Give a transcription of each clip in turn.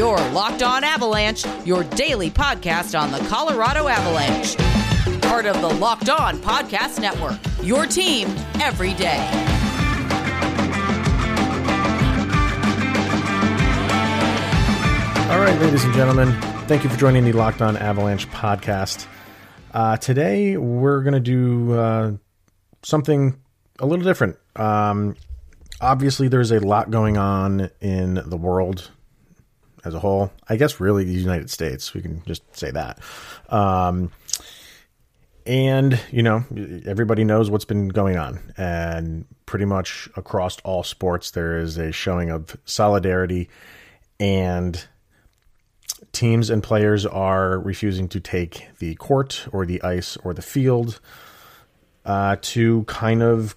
Your Locked On Avalanche, your daily podcast on the Colorado Avalanche. Part of the Locked On Podcast Network. Your team every day. All right, ladies and gentlemen, thank you for joining the Locked On Avalanche podcast. Uh, today, we're going to do uh, something a little different. Um, obviously, there's a lot going on in the world as a whole. I guess, really, the United States. We can just say that. Um, and, you know, everybody knows what's been going on. And pretty much across all sports, there is a showing of solidarity and teams and players are refusing to take the court or the ice or the field uh, to kind of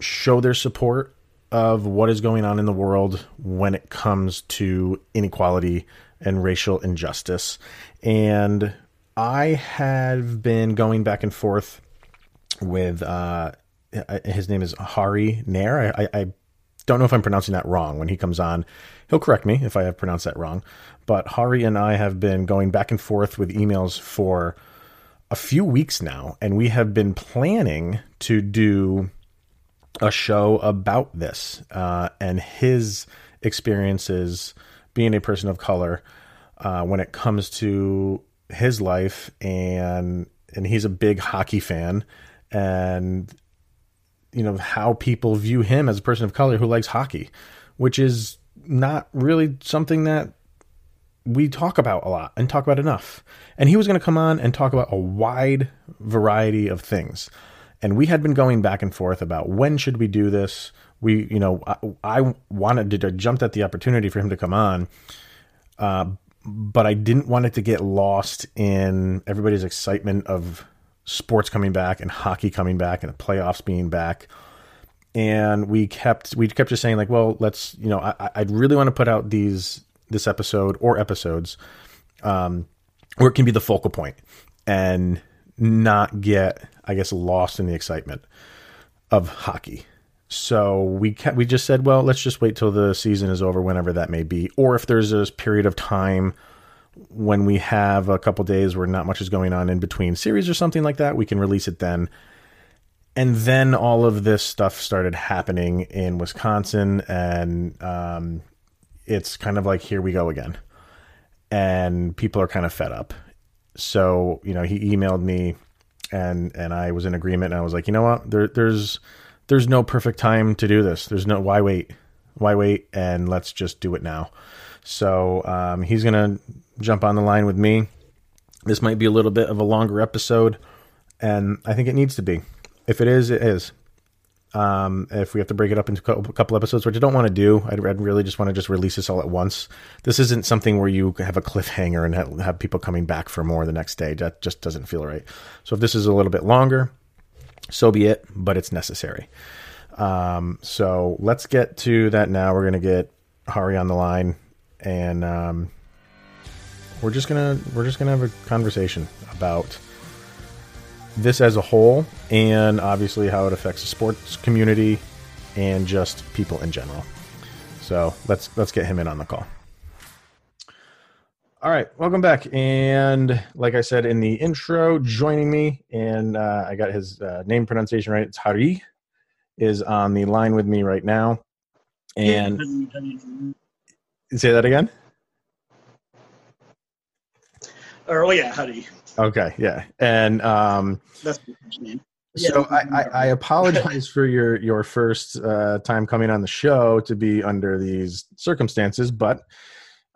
show their support of what is going on in the world when it comes to inequality and racial injustice. And I have been going back and forth with uh, his name is Hari Nair. I, I, don't know if I'm pronouncing that wrong. When he comes on, he'll correct me if I have pronounced that wrong. But Hari and I have been going back and forth with emails for a few weeks now, and we have been planning to do a show about this uh, and his experiences being a person of color uh, when it comes to his life and and he's a big hockey fan and you know how people view him as a person of color who likes hockey which is not really something that we talk about a lot and talk about enough. And he was going to come on and talk about a wide variety of things and we had been going back and forth about when should we do this. We you know i, I wanted to, jumped at the opportunity for him to come on uh, but i didn't want it to get lost in everybody's excitement of sports coming back and hockey coming back and the playoffs being back. And we kept we kept just saying like well let's you know i i'd really want to put out these this episode or episodes um where it can be the focal point. And not get I guess lost in the excitement of hockey. So we kept, we just said, well, let's just wait till the season is over, whenever that may be, or if there's a period of time when we have a couple days where not much is going on in between series or something like that, we can release it then. And then all of this stuff started happening in Wisconsin, and um, it's kind of like here we go again, and people are kind of fed up. So you know, he emailed me and and I was in agreement. And I was like, you know what? There, there's there's no perfect time to do this. There's no why wait, why wait, and let's just do it now. So um, he's gonna jump on the line with me. This might be a little bit of a longer episode, and I think it needs to be. If it is, it is. Um, if we have to break it up into a couple episodes, which I don't want to do, I'd, I'd really just want to just release this all at once. This isn't something where you have a cliffhanger and have, have people coming back for more the next day. That just doesn't feel right. So if this is a little bit longer, so be it, but it's necessary. Um, so let's get to that now. We're going to get Hari on the line and, um, we're just gonna we're just gonna have a conversation about this as a whole, and obviously how it affects the sports community and just people in general. So let's let's get him in on the call. All right, welcome back. And like I said in the intro, joining me, and uh, I got his uh, name pronunciation right. It's Hari, is on the line with me right now. And say that again. Oh yeah, Hari. Okay, yeah, and um, that's. So I, I, I, apologize for your your first uh, time coming on the show to be under these circumstances, but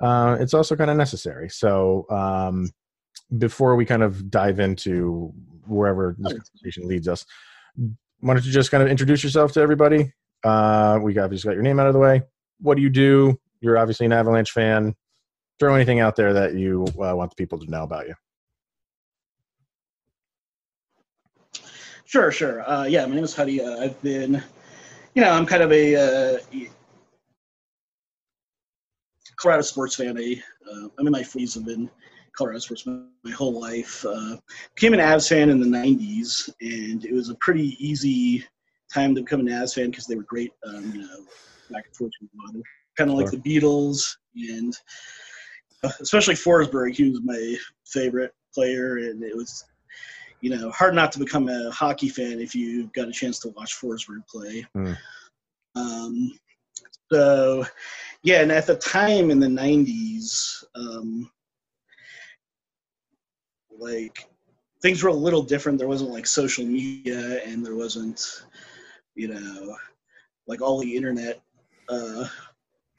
uh, it's also kind of necessary. So um, before we kind of dive into wherever this conversation leads us, why don't you just kind of introduce yourself to everybody? Uh, we obviously got your name out of the way. What do you do? You're obviously an Avalanche fan. Throw anything out there that you uh, want the people to know about you. Sure, sure. Uh, yeah, my name is Hari. Uh, I've been, you know, I'm kind of a uh, Colorado sports fan. I, uh, I'm in my 40s. I've been Colorado sports my whole life. Uh, became an Avs fan in the 90s, and it was a pretty easy time to become an Avs fan because they were great, um, you know, back and forth. Kind of like the Beatles, and especially Forsberg, he was my favorite player, and it was you know hard not to become a hockey fan if you got a chance to watch Forsberg play. Mm. Um, so yeah, and at the time in the '90s, um, like things were a little different. There wasn't like social media, and there wasn't, you know, like all the internet uh,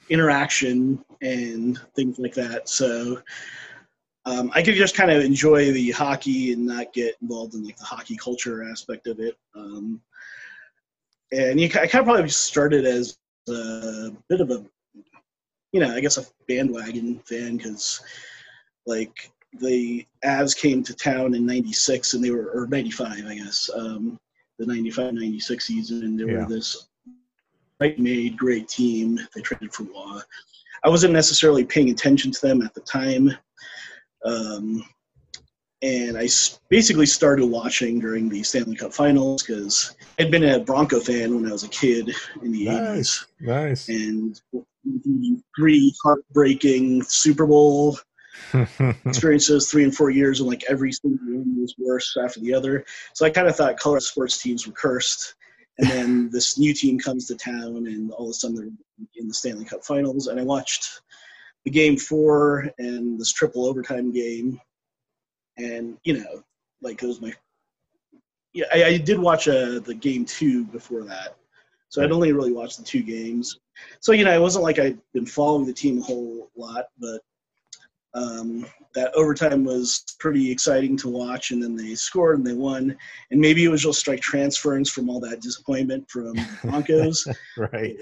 interaction and things like that. So um, I could just kind of enjoy the hockey and not get involved in like the hockey culture aspect of it. Um, and you, I kind of probably started as a bit of a, you know, I guess a bandwagon fan because like the Avs came to town in 96 and they were, or 95, I guess, um, the 95 96 season, and they Yeah. were this right made great team. They traded for Roy. I wasn't necessarily paying attention to them at the time. Um, and I basically started watching during the Stanley Cup Finals because I'd been a Bronco fan when I was a kid in the Nice. 80s Nice. and the three heartbreaking Super Bowl experiences, three and four years, and like every single one was worse after the other. So I kind of thought color sports teams were cursed. And then this new team comes to town, and all of a sudden they're in the Stanley Cup Finals. And I watched the game four and this triple overtime game, and you know, like it was my yeah. I, I did watch uh, the game two before that, so I'd only really watched the two games. So you know, it wasn't like I'd been following the team a whole lot, but um, that overtime was pretty exciting to watch. And then they scored and they won. And maybe it was just like transference from all that disappointment from the Broncos. right.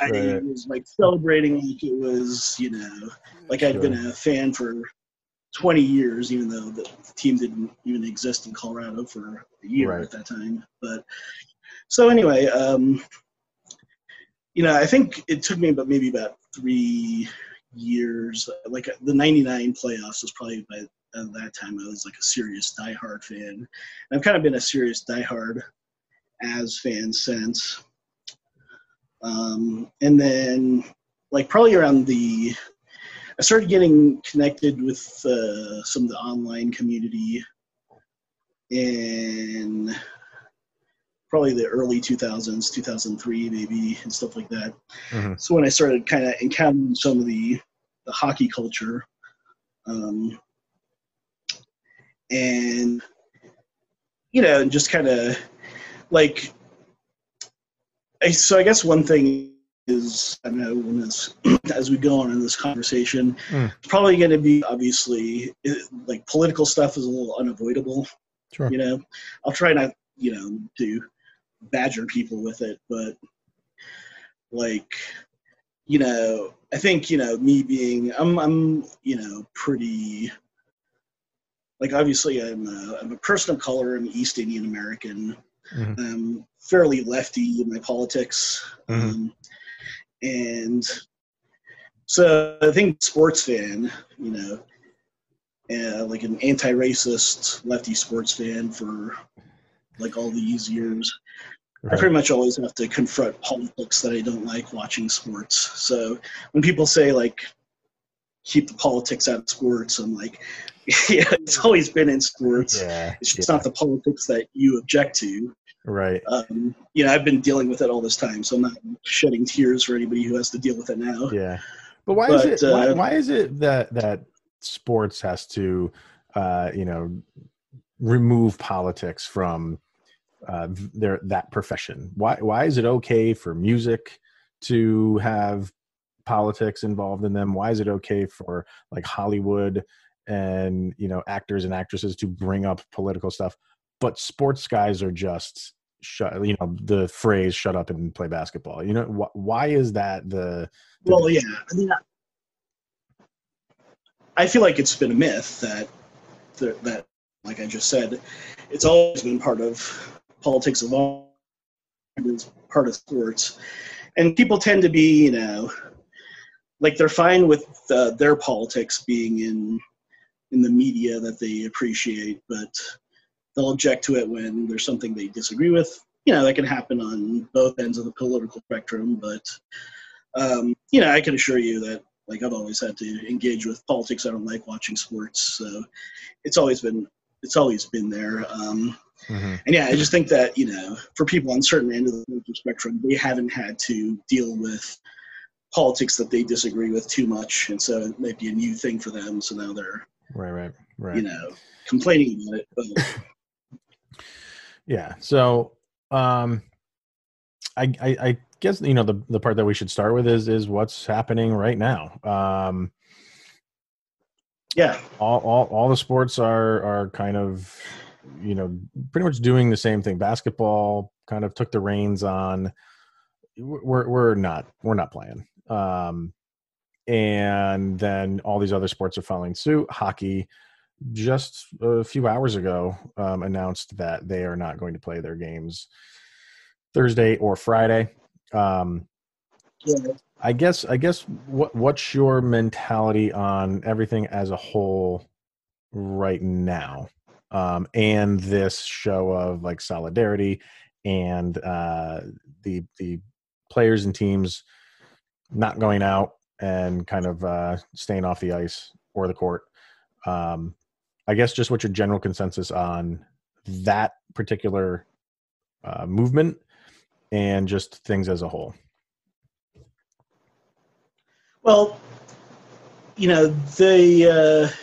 I Right. was like celebrating like it was, you know, like I'd been a fan for 20 years, even though the team didn't even exist in Colorado for a year Right. at that time. But so anyway, um, you know, I think it took me about maybe about three years. Like the '99 playoffs was probably by that time I was like a serious diehard fan. And I've kind of been a serious diehard as fan since. Um, and then, like probably around the, I started getting connected with uh, some of the online community in probably the early 2000s, 2003 maybe, and stuff like that. Mhm. So when I started kind of encountering some of the the hockey culture, um, and you know, and just kind of like so I guess one thing is I know when as we go on in this conversation, Mm. it's probably going to be obviously it, like political stuff is a little unavoidable. Sure. You know, I'll try not you know to badger people with it, but like you know, I think you know me being I'm I'm you know pretty like obviously I'm a, I'm a person of color. I'm East Indian American. Mhm. I'm fairly lefty in my politics, Mhm. um, and so I think sports fan, you know, uh, like an anti-racist lefty sports fan for like all these years. I pretty much always have to confront politics that I don't like watching sports. So when people say like keep the politics out of sports, I'm like, yeah, it's always been in sports. Yeah. It's just yeah. not the politics that you object to. Right. Um, you know, I've been dealing with it all this time, so I'm not shedding tears for anybody who has to deal with it now. Yeah. But why is But, it why, uh, why is it that that sports has to uh, you know remove politics from uh, their that profession? Why why is it okay for music to have politics involved in them? Why is it okay for like Hollywood and you know actors and actresses to bring up political stuff, but sports guys are just shut you know the phrase shut up and play basketball you know wh- why is that the Well, yeah. I mean, I feel like it's been a myth that that, that like I just said, it's always been part of politics of all it's part of sports, and people tend to be, you know, like they're fine with uh, their politics being in in the media that they appreciate, but they'll object to it when there's something they disagree with. You know, that can happen on both ends of the political spectrum, but um, you know, I can assure you that Like I've always had to engage with politics. I don't like watching sports, so it's always been it's always been there. Um, mm-hmm. And yeah, I just think that you know, for people on certain end of the political spectrum, they haven't had to deal with politics that they disagree with too much, and so it might be a new thing for them. So now they're right, right, right. You know, complaining about it. But. yeah. So, um, I, I, I guess you know the the part that we should start with is is what's happening right now. Um, yeah, all, all all the sports are are kind of you know pretty much doing the same thing. Basketball kind of took the reins on. We're we're not we're not playing. Um, and then all these other sports are following suit. Hockey just a few hours ago um, announced that they are not going to play their games Thursday or Friday. Um, yeah. I guess I guess what what's your mentality on everything as a whole right now, um, and this show of like solidarity and uh, the the players and teams not going out and kind of uh, staying off the ice or the court. Um, I guess just what your general consensus on that particular uh, movement and just things as a whole. Well, you know the uh,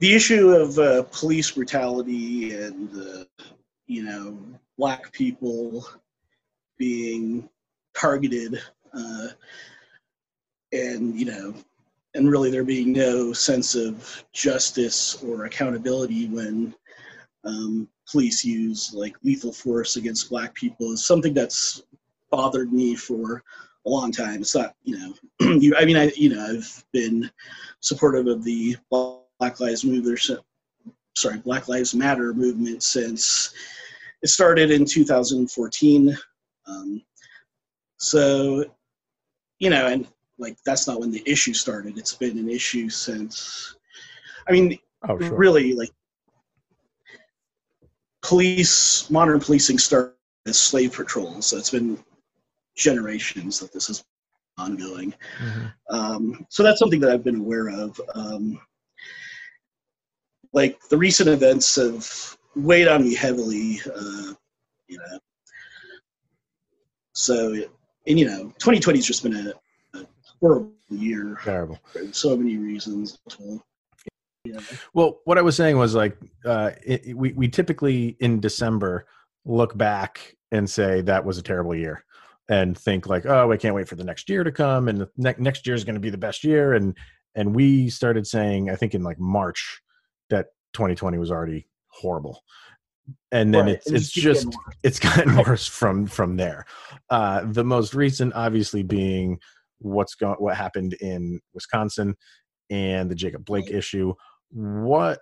the issue of uh, police brutality and uh, you know black people being targeted uh, and you know and really there being no sense of justice or accountability when um, police use like lethal force against black people is something that's bothered me for a long time. It's not, you know, you, I mean, I, you know, I've been supportive of the Black Lives Matter, sorry, Black Lives Matter movement since it started in 2014. Um, so, you know, and like that's not when the issue started. It's been an issue since. I mean, oh, sure. really, like police, modern policing started as slave patrols. So it's been generations that this is ongoing. Mm-hmm. Um, so that's something that I've been aware of. Um, like the recent events have weighed on me heavily. Uh, you know, so and you know, 2020 has just been a, a horrible year. Terrible. So many reasons. Yeah. Well, what I was saying was like uh, it, we we typically in December look back and say that was a terrible year, and think like, oh, I can't wait for the next year to come, and ne- next year is going to be the best year, and and we started saying I think in like March that 2020 was already horrible, and then right. it's it's just it's gotten worse from from there. Uh, the most recent, obviously, being what's going what happened in Wisconsin and the Jacob Blake issue. What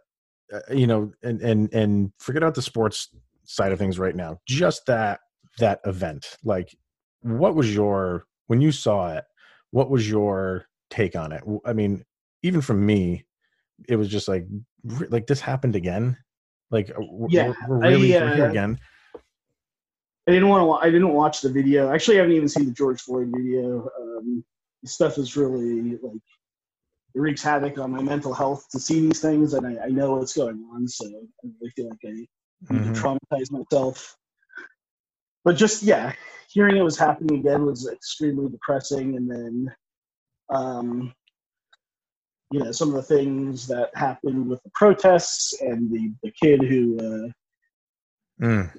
uh, you know and and and forget about the sports side of things right now just that that event. Like what was your when you saw it what was your take on it? I mean even from me it was just like like this happened again? Like uh, yeah we're, we're really I, uh, here again i didn't want to i didn't watch the video actually i haven't even seen the george floyd video um, stuff is really like it wreaks havoc on my mental health to see these things, and I, I know what's going on. So I really feel like I need mm-hmm. to traumatize myself. But just yeah, hearing it was happening again was extremely depressing. And then, um, you know, some of the things that happened with the protests and the the kid who, uh, mm.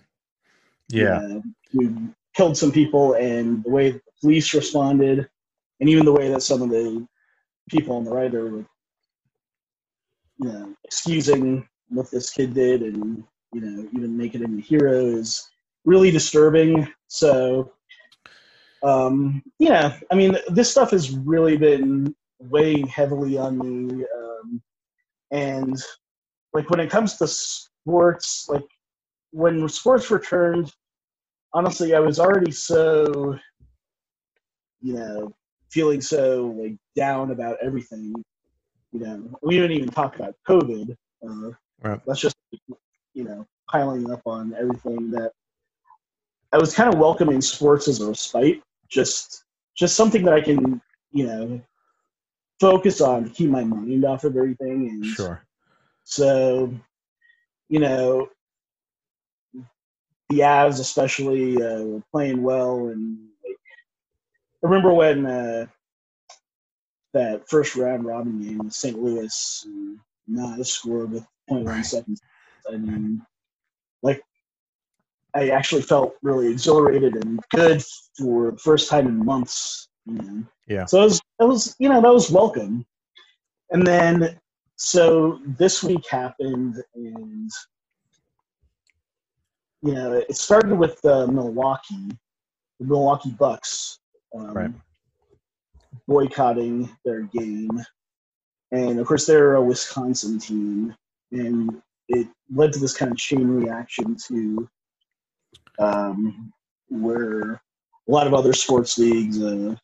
Yeah, know, who killed some people, and the way the police responded, and even the way that some of the people on the right are you know, excusing what this kid did and you know even making him a hero is really disturbing. So um, yeah, I mean this stuff has really been weighing heavily on me, um, and like when it comes to sports, like when sports returned, honestly, I was already so you know feeling so like down about everything. You know, we didn't even talk about COVID. Uh, right. That's just you know piling up on everything that I was kind of welcoming sports as a respite, just just something that I can you know, focus on to keep my mind off of everything. And Sure. so, you know, the Avs especially uh, were playing well, and like, I remember when uh, that first round robin game with St. Louis, and Naz scored with 0.1 Right. seconds. I mean, like, I actually felt really exhilarated and good for the first time in months. You know? Yeah. So it was, it was, you know, that was welcome. And then, so this week happened, and you know, it started with uh, Milwaukee, the Milwaukee Bucks, um, Right. boycotting their game, and of course they're a Wisconsin team, and it led to this kind of chain reaction to um, where a lot of other sports leagues, uh,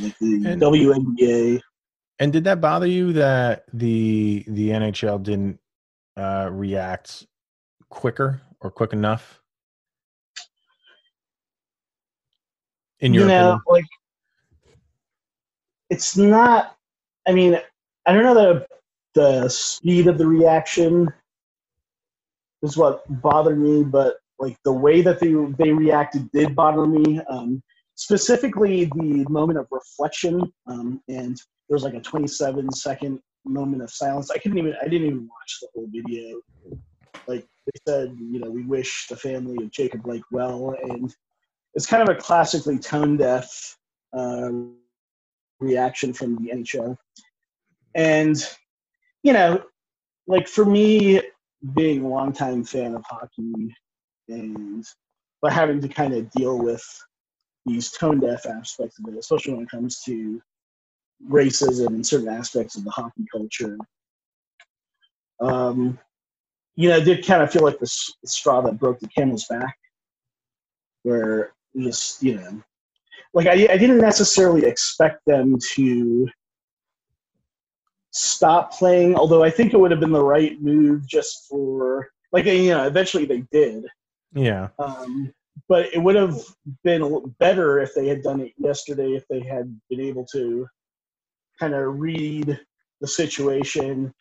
like the And- WNBA, And did that bother you that the the NHL didn't uh, react quicker or quick enough? In your you know, opinion? like it's not. I mean, I don't know the the speed of the reaction is what bothered me, but like the way that they they reacted did bother me. Um, specifically, the moment of reflection, um, and there was like a 27 second moment of silence. I couldn't even. I didn't even watch the whole video. Like they said, you know, we wish the family of Jacob Blake well, and it's kind of a classically tone deaf uh, reaction from the NHL. And, you know, like for me, being a longtime fan of hockey and but having to kind of deal with these tone deaf aspects of it, especially when it comes to racism and certain aspects of the hockey culture. Um, you know, it did kind of feel like the straw that broke the camel's back, where just you know, like I, I didn't necessarily expect them to stop playing. Although I think it would have been the right move just for like you know, eventually they did. yeah, Um, but it would have been better if they had done it yesterday. If they had been able to kind of read the situation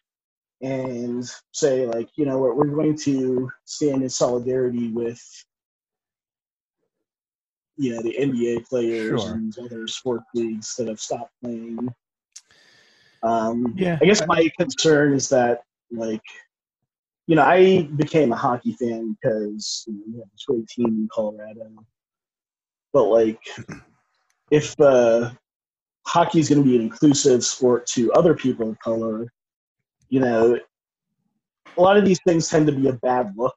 and say like, you know what, we're going to stand in solidarity with you know the NBA players Sure. and other sport leagues that have stopped playing. Um, Yeah. I guess my concern is that like you know, I became a hockey fan because you know, we have this great team in Colorado. But like, if uh, hockey is going to be an inclusive sport to other people of color, you know, a lot of these things tend to be a bad look.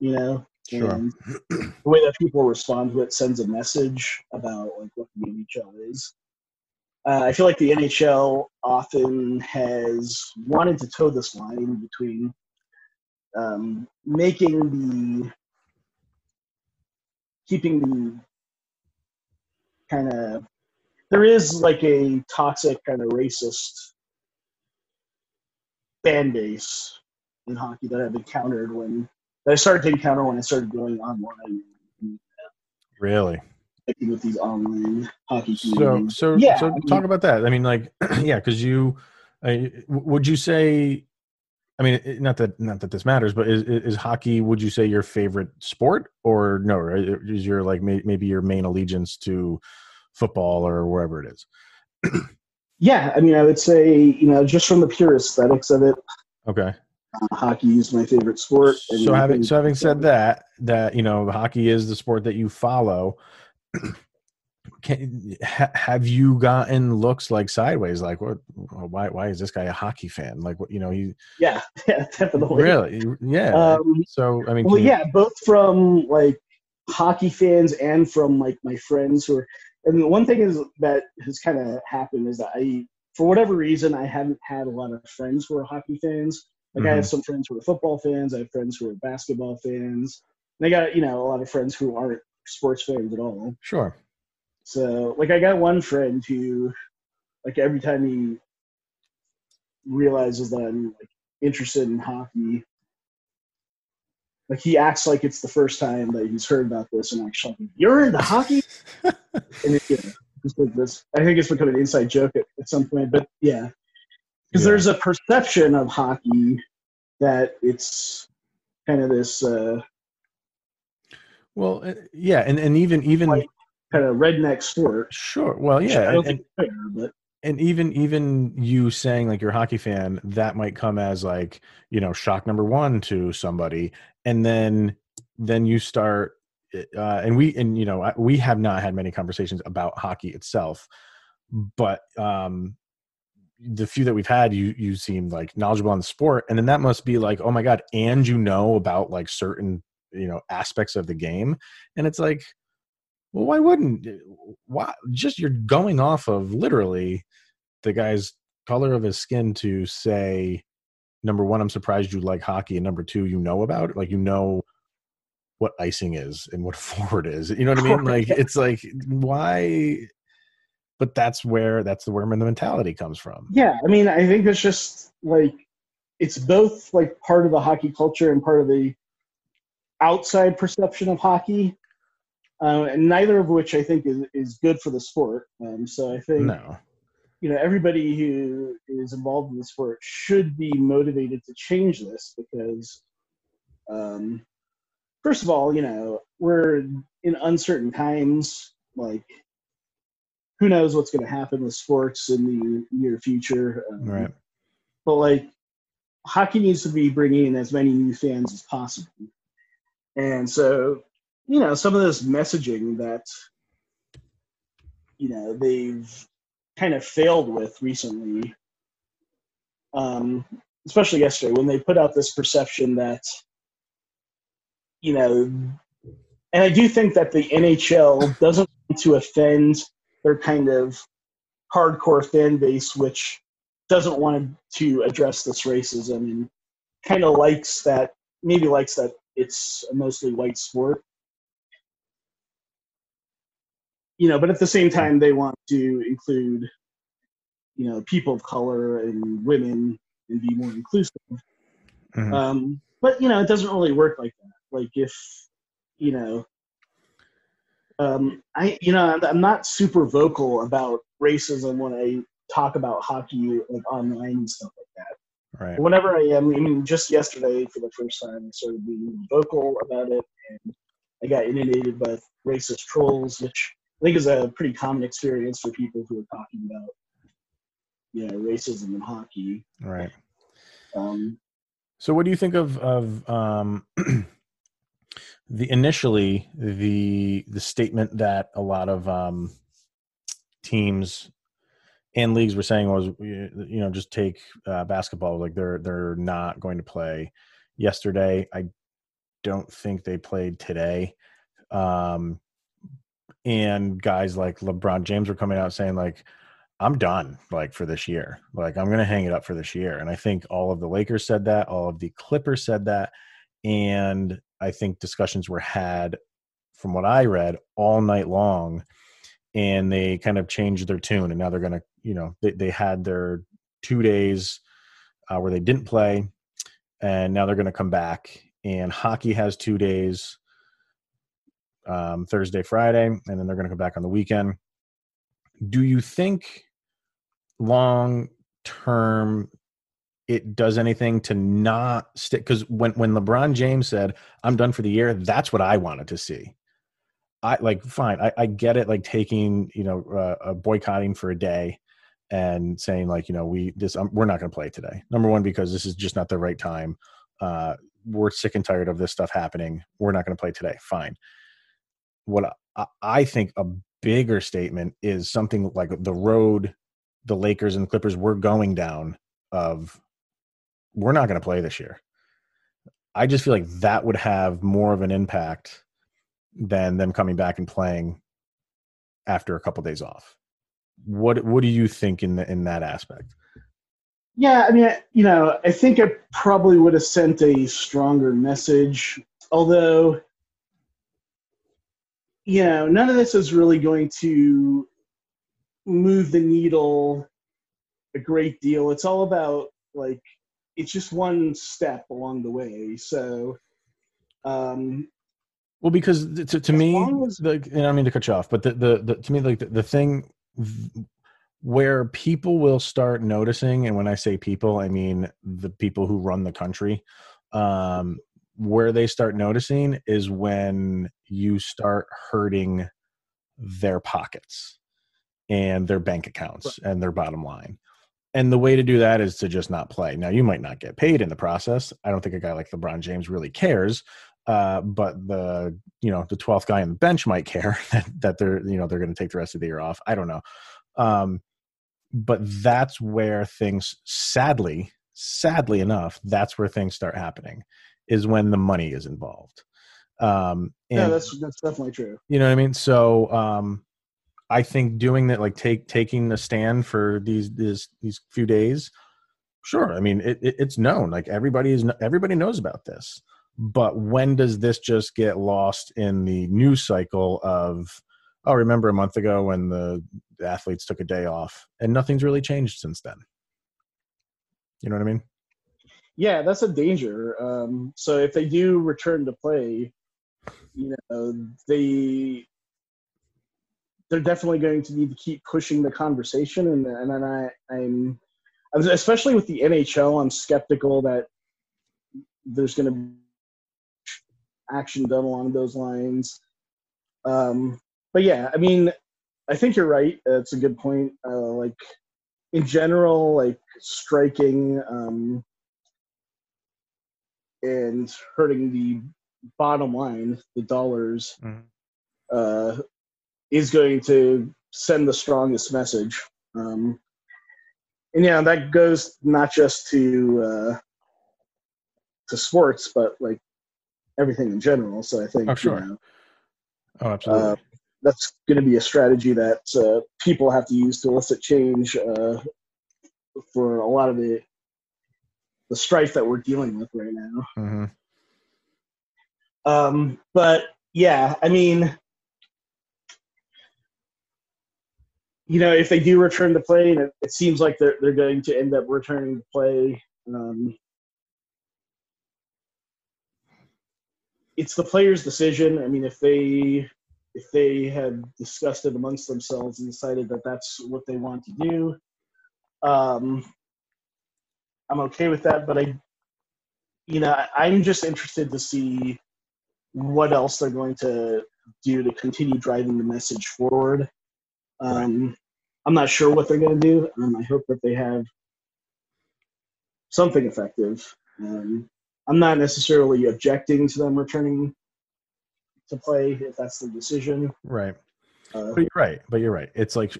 You know, Sure. and the way that people respond to it sends a message about like what the NHL is. Uh, I feel like the NHL often has wanted to toe this line between um, making the keeping the kind of there is like a toxic kind of racist fan base in hockey that I've encountered when that I started to encounter when I started going online really. with these online hockey teams. So, so, Yeah, so I mean- talk about that. I mean, like, yeah, because you, uh, would you say? I mean, not that not that this matters, but is is hockey? Would you say your favorite sport, or no? Right? Is your like may, maybe your main allegiance to football or wherever it is? yeah, I mean, I would say you know just from the pure aesthetics of it, Okay. Uh, hockey is my favorite sport. So having so having said that, that you know, hockey is the sport that you follow. Can, ha, have you gotten looks like sideways, like what? Why? Why is this guy a hockey fan? Like what? You know, he yeah, yeah, definitely. really, yeah. Um, so I mean, well, you- yeah, both from like hockey fans and from like my friends who are. And the one thing is that has kind of happened is that I, for whatever reason, I haven't had a lot of friends who are hockey fans. Like I Mm-hmm. have some friends who are football fans. I have friends who are basketball fans. And I got you know a lot of friends who aren't sports fans at all. sure. So like I got one friend who, like every time he realizes that I'm like interested in hockey, like he acts like it's the first time that he's heard about this and actually like, you're into hockey. and it, you know, just like this. I think it's become an inside joke at, at some point, but yeah, because Yeah. there's a perception of hockey that it's kind of this uh, Well, uh, yeah, and and even even Like- kind of redneck sport. sure. Well, yeah, I don't and, fair, but and even even you saying like you're a hockey fan that might come as like you know shock number one to somebody and then then you start uh, and we and you know we have not had many conversations about hockey itself but um the few that we've had you you seem like knowledgeable on the sport and then that must be like oh my god and you know about like certain you know aspects of the game and it's like well why wouldn't eh, why just you're going off of literally the guy's color of his skin to say number one i'm surprised you like hockey and number two you know about it like you know what icing is and what forward is you know what i mean? Like it's like why but that's where that's the where the mentality comes from yeah, I mean, I think it's just like it's both like part of the hockey culture and part of the outside perception of hockey, uh, and neither of which I think is, is good for the sport. Um, so I think no you know everybody who is involved in the sport should be motivated to change this because um, first of all you know we're in uncertain times like who knows what's going to happen with sports in the near future. Um, right. but like hockey needs to be bringing in as many new fans as possible. And so you know some of this messaging that you know they've kind of failed with recently um, especially yesterday when they put out this perception that you know and i do think that the nhl doesn't want to offend their kind of hardcore fan base which doesn't want to address this racism and kind of likes that maybe likes that it's a mostly white sport. You know but at the same time they want to include you know people of color and women and be more inclusive. Mhm. um, but you know it doesn't really work like that. Like if you know um, i you know I'm, not super vocal about racism when i talk about hockey like online and stuff like that. Right. Whenever I am, I mean, just yesterday for the first time, I started being vocal about it, and I got inundated by racist trolls, which I think is a pretty common experience for people who are talking about, you know, racism in hockey. right. Um, So, what do you think of of um, the initially the the statement that a lot of um, teams and leagues were saying was you know just take uh, basketball like they're they're not going to play yesterday. I don't think they played today. Um, and guys like LeBron James were coming out saying like I'm done like for this year. Like I'm to hang it up for this year. And I think all of the Lakers said that, all of the Clippers said that, and I think discussions were had from what I read all night long and they kind of changed their tune and now they're going to, you know, they they had their 2 days uh, where they didn't play and now they're going to come back and hockey has 2 days um, Thursday, Friday, and then they're going to come back on the weekend. Do you think long term it does anything to not stick? Because when when LeBron James said, "I'm done for the year," that's what I wanted to see. I like fine. I, I get it. Like taking you know uh, uh, boycotting for a day and saying like you know we this um, we're not going to play today. Number one because this is just not the right time. Uh, we're sick and tired of this stuff happening. We're not going to play today. Fine what I, I think a bigger statement is something like the road the Lakers and the Clippers were going down of we're not going to play this year. I just feel like that would have more of an impact than them coming back and playing after a couple days off. What what do you think in the, in that aspect? yeah, I mean, you know, I think it probably would have sent a stronger message, although you know, none of this is really going to move the needle a great deal. It's all about like it's just one step along the way. So, um, Well, because to, to As me, as- and I mean to cut you off, but the, the, the to me, like the, the thing where people will start noticing, and when I say people, I mean the people who run the country, um, where they start noticing is when you start hurting their pockets and their bank accounts and their bottom line. And the way to do that is to just not play. Now, you might not get paid in the process. I don't think a guy like LeBron James really cares uh, but the you know the 12th guy on the bench might care that, that they're you know they're going to take the rest of the year off i don't know um, but that's where things sadly sadly enough that's where things start happening is when the money is involved um, and yeah, that's that's definitely true. you know what i mean so um, i think doing that like take taking the stand for these these these few days sure i mean it, it, it's known like everybody is everybody knows about this. But when does this just get lost in the news cycle of oh remember a month ago when the athletes took a day off and nothing's really changed since then? You know what i mean? Yeah, that's a danger. Um, so if they do return to play, you know, they they're definitely going to need to keep pushing the conversation, and and then I I'm especially with the NHL, I'm skeptical that there's going to be action done along those lines. Um, but yeah, I mean, I think you're right. It's a good point. Uh, like in general, like striking. Um, and hurting the bottom line, the dollars, Mhm. uh, is going to send the strongest message. Um, and yeah, that goes not just to uh, to sports, but like everything in general. So I think Oh, sure. you know, oh absolutely uh, that's going to be a strategy that uh, people have to use to elicit change uh, for a lot of the the strife that we're dealing with right now. hmm Um, but yeah, I mean, you know, if they do return to play, and it, it seems like they're they're going to end up returning to play, um, it's the players' decision. I mean, if they if they had discussed it amongst themselves and decided that that's what they want to do, um, I'm okay with that. But I, you know, I'm just interested to see what else they're going to do to continue driving the message forward. Um, I'm not sure what they're going to do. Um, I hope that they have something effective. Um, I'm not necessarily objecting to them returning to play if that's the decision. right Uh, But you're right. But you're right. It's like,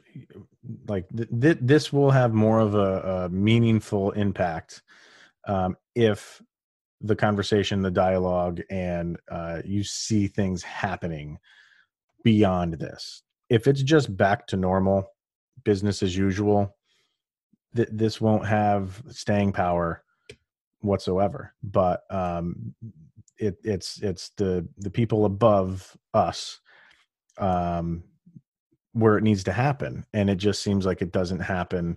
like th- th- this will have more of a, a meaningful impact um, if the conversation, the dialogue, and uh, you see things happening beyond this. If it's just back to normal, business as usual, th- this won't have staying power whatsoever. But um, it, it's it's the the people above us um, where it needs to happen, and it just seems like it doesn't happen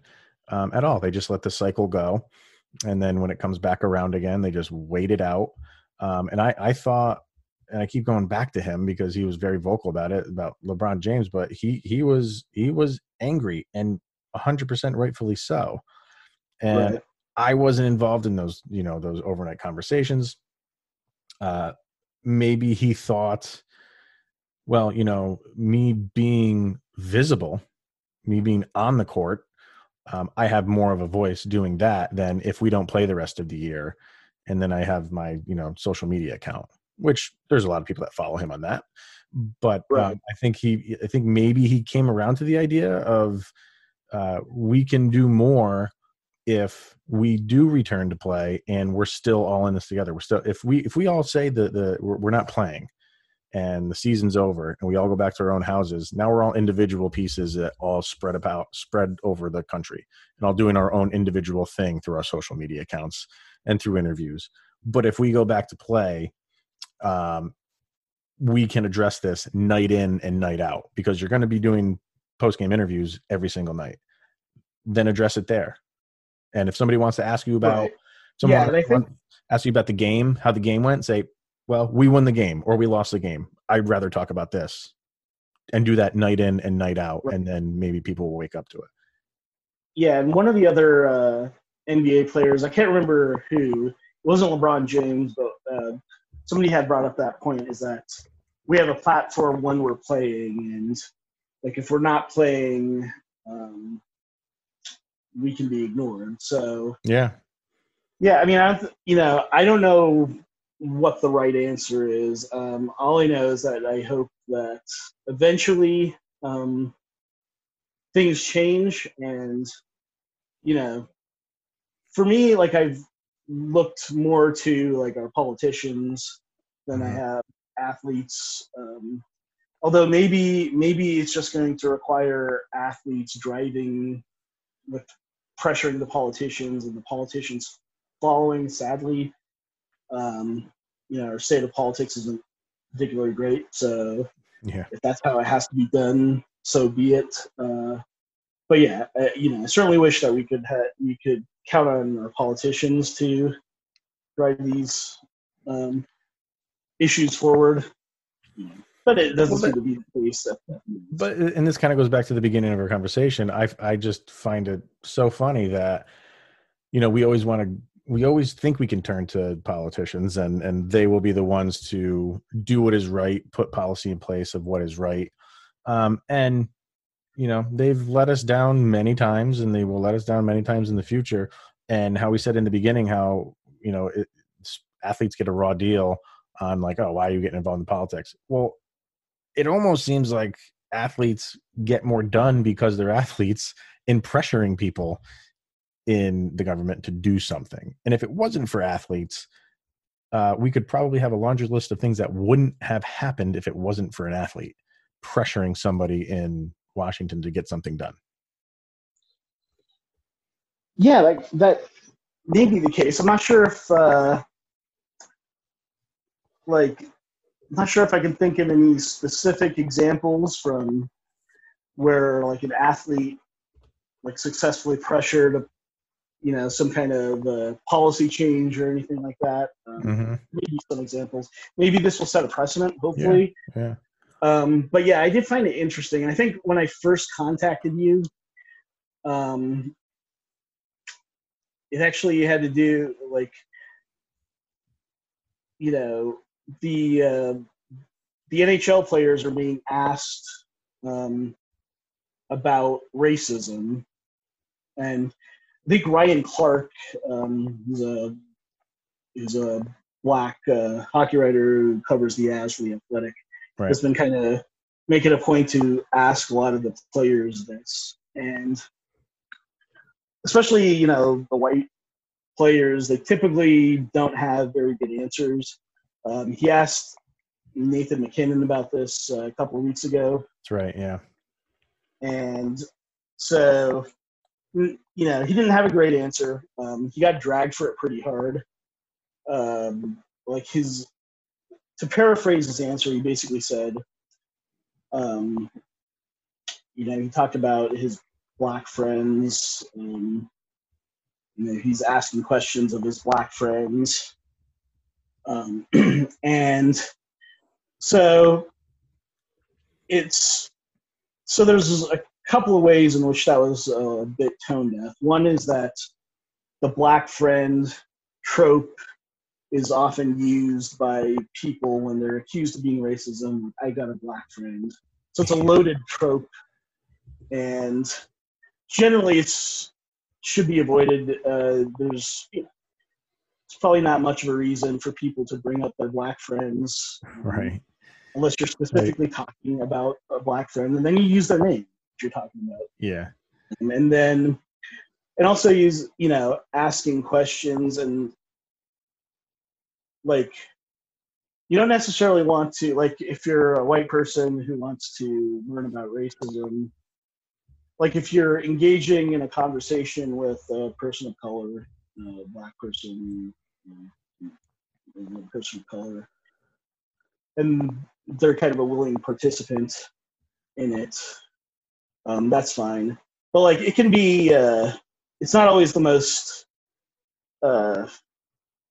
um, at all. They just let the cycle go, and then when it comes back around again, they just wait it out. Um, and I, I thought, and I keep going back to him because he was very vocal about it about LeBron James, but he he was he was angry and 100% rightfully so. And Right. I wasn't involved in those, you know, those overnight conversations. Uh, maybe he thought, well, you know, me being visible, me being on the court, um, I have more of a voice doing that than if we don't play the rest of the year. And then I have my, you know, social media account, which there's a lot of people that follow him on that. But Right. um, I think he, I think maybe he came around to the idea of uh, we can do more if we do return to play and we're still all in this together. We're still if we if we all say that the we're, we're not playing and the season's over and we all go back to our own houses. Now we're all individual pieces that all spread about spread over the country and all doing our own individual thing through our social media accounts and through interviews. But if we go back to play, um, we can address this night in and night out because you're going to be doing post game interviews every single night. Then address it there. And if somebody wants to ask you about Right. someone Yeah, wants- ask you about the game, how the game went, say, well, we won the game or we lost the game. I'd rather talk about this and do that night in and night out, right. and then maybe people will wake up to it. Yeah, and one of the other uh, NBA players, I can't remember who, it wasn't LeBron James, but uh, somebody had brought up that point is that we have a platform when we're playing, and like if we're not playing, um, we can be ignored. So yeah, yeah. I mean, I you know I don't know what the right answer is. Um, all I know is that I hope that eventually um, things change, and you know, for me, like I've looked more to like our politicians than I mm-hmm. have athletes. Um, although maybe maybe it's just going to require athletes driving with pressuring the politicians and the politicians following. Sadly, um, you know, our state of politics isn't particularly great. So yeah. if that's how it has to be done, so be it. Uh, but yeah, uh, you know, I certainly wish that we could ha- we could count on our politicians to drive these um, issues forward. But it doesn't well, seem to be the case. But and this kind of goes back to the beginning of our conversation. I I just find it so funny that you know we always want to we always think we can turn to politicians and and they will be the ones to do what is right put policy in place of what is right um, and you know they've let us down many times and they will let us down many times in the future and how we said in the beginning how you know it, athletes get a raw deal on like oh why are you getting involved in politics well it almost seems like athletes get more done because they're athletes in pressuring people in the government to do something. And if it wasn't for athletes, uh, we could probably have a laundry list of things that wouldn't have happened if it wasn't for an athlete pressuring somebody in Washington to get something done. Yeah, like that may be the case. I'm not sure if, uh, like, I'm not sure if I can think of any specific examples from where, like, an athlete like successfully pressured a you know some kind of uh, policy change or anything like that. Um, mm-hmm. Maybe some examples. Maybe this will set a precedent. Hopefully. Yeah. Um, but yeah, I did find it interesting. And I think when I first contacted you, um, it actually had to do like, you know, the uh, the NHL players are being asked um, about racism, and I think Ryan Clarke um, is a is a black uh, hockey writer who covers the Avs for the Athletic. Right. Has been kind of making a point to ask a lot of the players this, and especially you know the white players, they typically don't have very good answers. Um, he asked Nathan MacKinnon about this uh, a couple of weeks ago. That's right. Yeah. And so you know, he didn't have a great answer. Um, he got dragged for it pretty hard. Um, like his, to paraphrase his answer, he basically said, um, you know, he talked about his black friends. Um, you know, he's asking questions of his black friends. Um, and so it's so there's a couple of ways in which that was a bit tone deaf. One is that the black friend trope is often used by people when they're accused of being racism. I got a black friend, so it's a loaded trope, and generally it's should be avoided. Uh, there's you know, it's probably not much of a reason for people to bring up their black friends, right? Unless you're specifically right. talking about a black friend, and then you use their name you're talking about. Yeah. And then, and also use, you know, asking questions and like, you don't necessarily want to, like, if you're a white person who wants to learn about racism, like if you're engaging in a conversation with a person of color, a black person, a person of color, and they're kind of a willing participant in it, um, that's fine. But like it can be, uh, it's not always the most. Uh,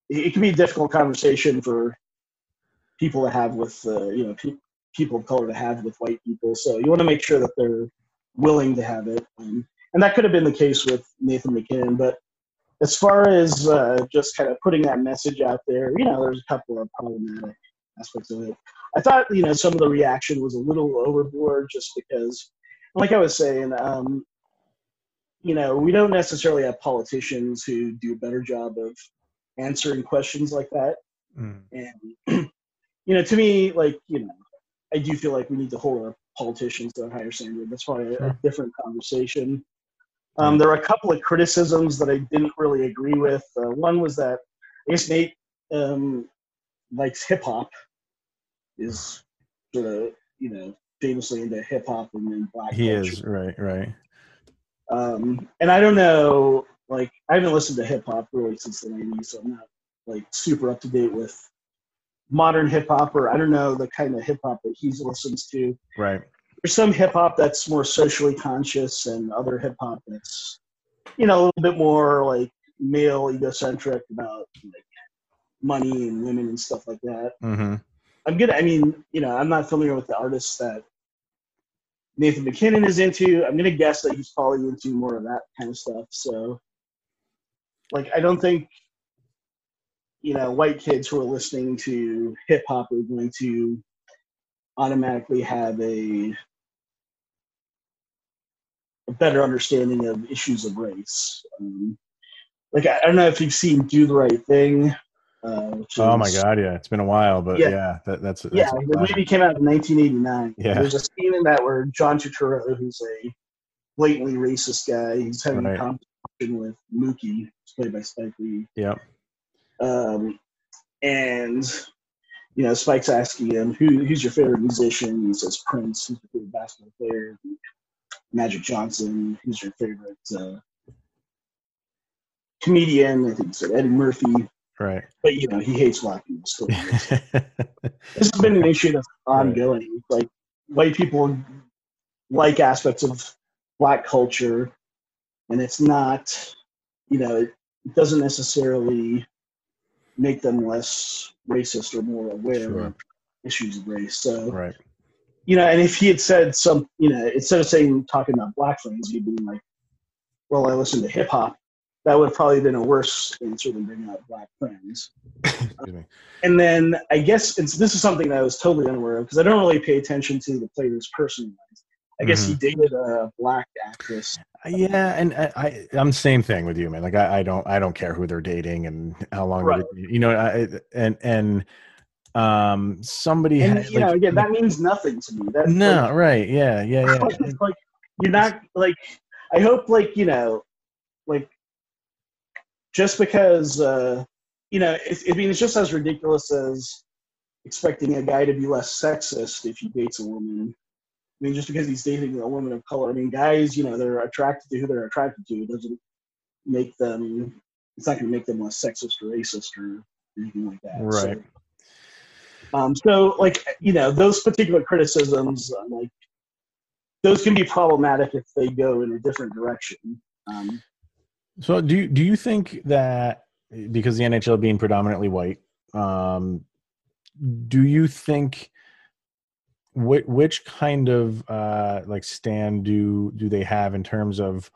it can be a difficult conversation for people to have with uh, you know pe- people of color to have with white people. So you want to make sure that they're willing to have it, um, and that could have been the case with Nathan MacKinnon. But as far as uh, just kind of putting that message out there, you know, there's a couple of problematic aspects of it. I thought you know some of the reaction was a little overboard, just because, like I was saying, um, you know, we don't necessarily have politicians who do a better job of answering questions like that. Mm. And you know, to me, like you know, I do feel like we need to hold our politicians to a higher standard. That's probably a, a different conversation. Um, there were a couple of criticisms that I didn't really agree with. Uh, one was that I guess Nate um, likes hip hop, is sort of you know famously into hip hop and then black. He culture. is right, right. Um, and I don't know, like I haven't listened to hip hop really since the '90s, so I'm not like super up to date with modern hip hop, or I don't know the kind of hip hop that he listens to. Right. There's some hip hop that's more socially conscious, and other hip hop that's you know a little bit more like male egocentric about like money and women and stuff like that. Mm-hmm. I'm good. I mean, you know, I'm not familiar with the artists that Nathan MacKinnon is into. I'm gonna guess that he's probably into more of that kind of stuff. So, like, I don't think you know white kids who are listening to hip hop are going to automatically have a a better understanding of issues of race. Um, like, I, I don't know if you've seen "Do the Right Thing." Uh, Oh my god, yeah, it's been a while, but yeah, Yeah. that, that's, that's yeah, the movie came out in 1989. Yeah. There's a scene in that where John Turturro, who's a blatantly racist guy, he's having Right. a conversation with Mookie, played by Spike Lee. Yeah. Um, and, you know, Spike's asking him, Who, who's your favorite musician? He says Prince. Who's your favorite basketball player? Magic Johnson. Who's your favorite uh, comedian? I think he said Eddie Murphy. Right. But, you know, he hates black people still. this has been an issue that's ongoing. Like white people like aspects of black culture, and it's not, you know, it doesn't necessarily make them less racist or more aware Sure. of issues of race. So, right. you know, and if he had said some, you know, instead of saying talking about black friends, he'd been like, "Well, I listen to hip hop." That would have probably been a worse answer than bringing up black friends. Me. And then I guess it's, this is something that I was totally unaware of because I don't really pay attention to the player's personal life. I guess he dated a black actress. Yeah, and I, I I'm same thing with you, man. Like I, I don't I don't care who they're dating and how long Right. you know I, and and um somebody And had, you know, again, that means nothing to me. That no right yeah yeah yeah like, like you're not like. I hope like you know, like just because uh, you know, it, I mean, it's just as ridiculous as expecting a guy to be less sexist if he dates a woman. I mean, just because he's dating a woman of color. I mean, guys, you know, they're attracted to who they're attracted to. It doesn't make them. It's not going to make them less sexist or racist or anything like that. So, right um, so, like, you know, those particular criticisms, uh, like, those can be problematic if they go in a different direction. Um, So do you, do you think that because the NHL being predominantly white, um, do you think which, which kind of uh, like stand do do they have in terms of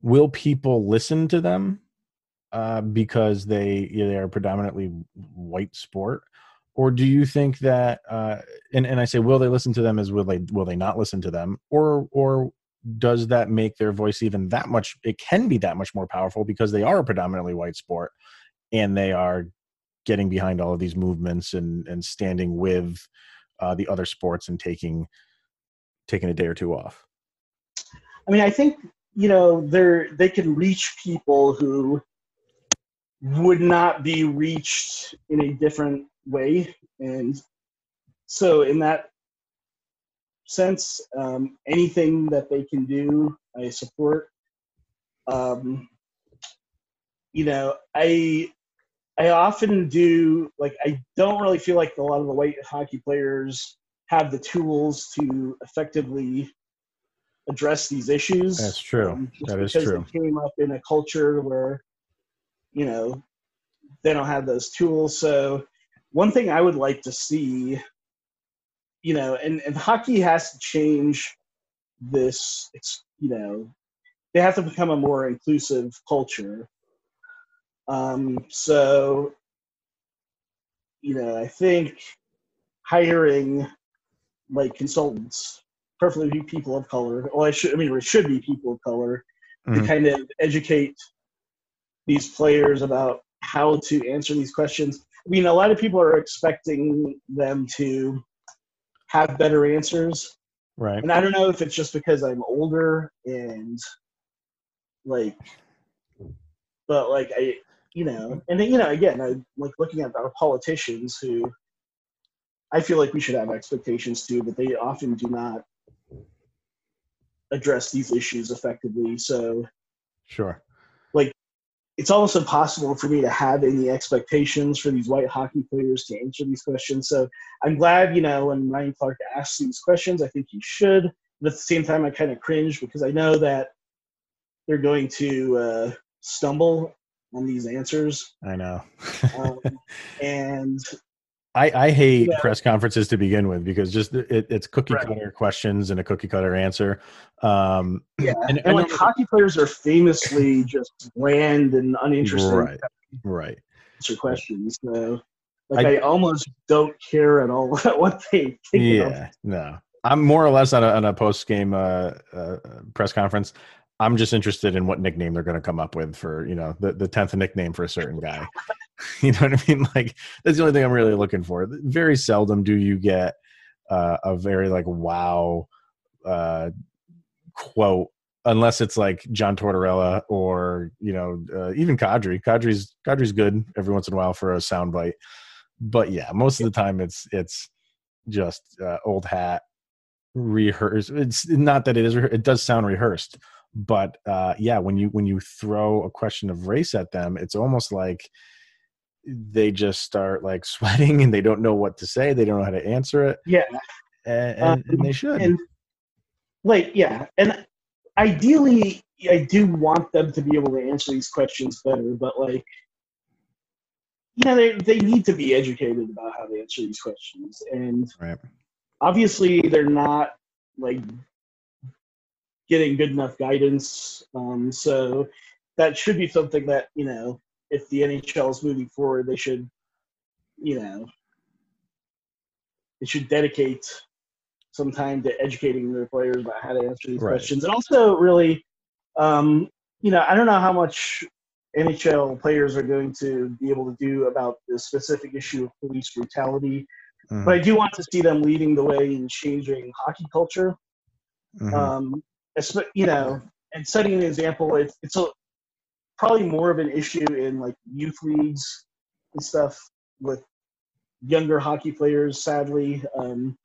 will people listen to them uh, because they they are predominantly white sport? Or do you think that uh, and, and I say will they listen to them as will they will they not listen to them or or does that make their voice even that much it can be that much more powerful because they are a predominantly white sport and they are getting behind all of these movements and and standing with uh, the other sports and taking taking a day or two off I mean, I think you know they're they can reach people who would not be reached in a different way, and so in that sense, um, anything that they can do, I support. Um, you know, I I often do like I don't really feel like a lot of the white hockey players have the tools to effectively address these issues. That's true. um, That is true. They came up in a culture where, you know, they don't have those tools. So one thing I would like to see, you know, and, and hockey has to change this, it's, you know, they have to become a more inclusive culture. Um, so, you know, I think hiring like consultants, preferably people of color. Well, I should, I mean, it should be people of color Mhm. to kind of educate these players about how to answer these questions. I mean, a lot of people are expecting them to have better answers, Right. and I don't know if it's just because I'm older and like, but like I, you know, and then, you know, again, I like looking at our politicians who I feel like we should have expectations too, but they often do not address these issues effectively. So Sure. Like it's almost impossible for me to have any expectations for these white hockey players to answer these questions. So I'm glad, you know, when Ryan Clarke asks these questions, I think he should. But at the same time, I kind of cringe because I know that they're going to uh, stumble on these answers. I know. Um, and I, I hate Yeah. press conferences to begin with because just it, it's cookie Right. cutter questions and a cookie cutter answer. Um, yeah, and, and like hockey players are famously just bland and uninterested right, right. answer questions. So like I- I, almost don't care at all what they think. of Yeah, no. I'm more or less on a, on a post game uh, uh, press conference. I'm just interested in what nickname they're going to come up with for you know the the tenth nickname for a certain guy. you know what I mean? Like that's the only thing I'm really looking for. Very seldom do you get uh, a very like wow uh, quote unless it's like John Tortorella or you know uh, even Kadri. Kadri's Kadri's good every once in a while for a soundbite, but yeah, most of the time it's it's just uh, old hat rehearsed. It's not that it is. It does sound rehearsed, but uh, yeah, when you when you throw a question of race at them, it's almost like they just start like sweating and they don't know what to say. They don't know how to answer it, Yeah, and, and, and they should. and like yeah, and ideally, I do want them to be able to answer these questions better, but like. You know, they, they need to be educated about how to answer these questions. And right. obviously they're not like getting good enough guidance. Um, so that should be something that you know, if the NHL is moving forward, they should, you know, they should dedicate some time to educating their players about how to answer these Right. questions, and also really, um, you know, I don't know how much NHL players are going to be able to do about the specific issue of police brutality Mhm. but I do want to see them leading the way in changing hockey culture. Mhm. Um, you know, and setting an example. It's it's a, probably more of an issue in like youth leagues and stuff with younger hockey players. Sadly, um,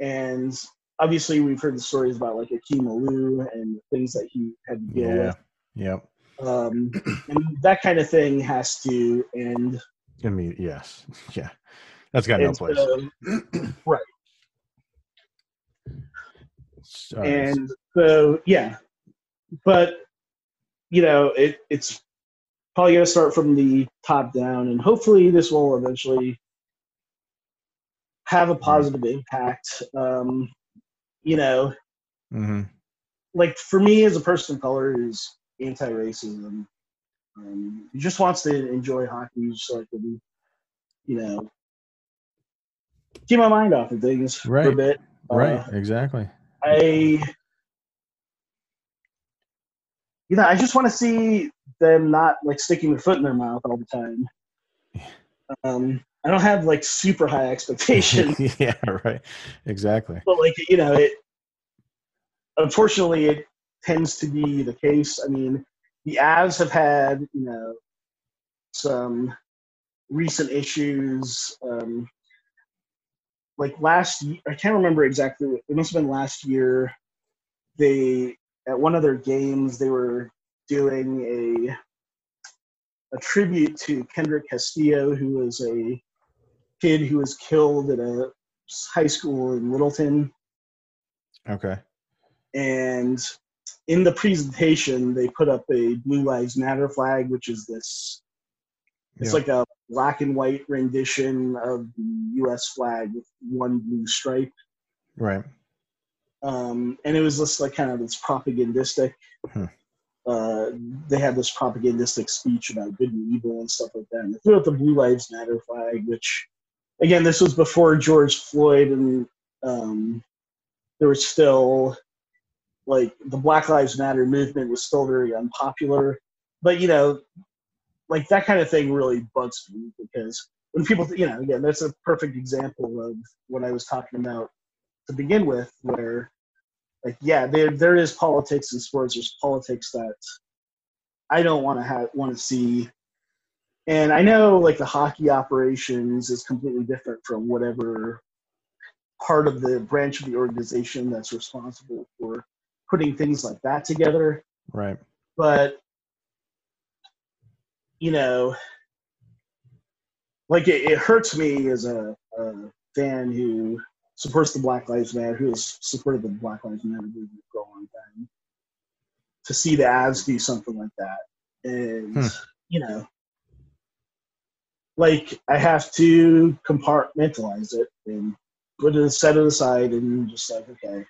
and obviously we've heard the stories about like Akim Aliu and the things that he had to deal yeah. with. Yep. Um, and that kind of thing has to end. I mean, yes. Yeah. That's got no place. so- All right. and so yeah but you know it, it's probably going to start from the top down and hopefully this will eventually have a positive impact um, you know Mhm. like for me as a person of color is anti-racism um, he just wants to enjoy hockey just so I can you know keep my mind off of things for a Right. bit Right. Uh, exactly. I, you know, I just want to see them not like sticking their foot in their mouth all the time. Um, I don't have like super high expectations, yeah. Right. Exactly. but like you know, it. Unfortunately, it tends to be the case. I mean, the Avs have had you know some recent issues. Um, like last year, I can't remember exactly. It must have been last year. They at one of their games they were doing a a tribute to Kendrick Castillo, who was a kid who was killed at a high school in Littleton. Okay. And in the presentation, they put up a Blue Lives Matter flag, which is this It's Yeah. like a black and white rendition of the U.S. flag with one blue stripe. Right. um, and it was just like kind of this propagandistic. Hmm. Uh, they had this propagandistic speech about good and evil and stuff like that. And they threw out the Blue Lives Matter flag, which, again, this was before George Floyd, and um, there was still like the Black Lives Matter movement was still very unpopular. But you know, like that kind of thing really bugs me because when people, you know, again, that's a perfect example of what I was talking about to begin with, where like yeah, there there is politics in sports. There's politics that I don't want to have want to see. And I know like the hockey operations is completely different from whatever part of the branch of the organization that's responsible for putting things like that together. Right. But you know, like it, it hurts me as a, a fan who supports the Black Lives Matter, who has supported the Black Lives Matter movement for a long time, to see the Avs do something like that. And, Hmm. you know, like I have to compartmentalize it and put it, set it aside and just like, okay,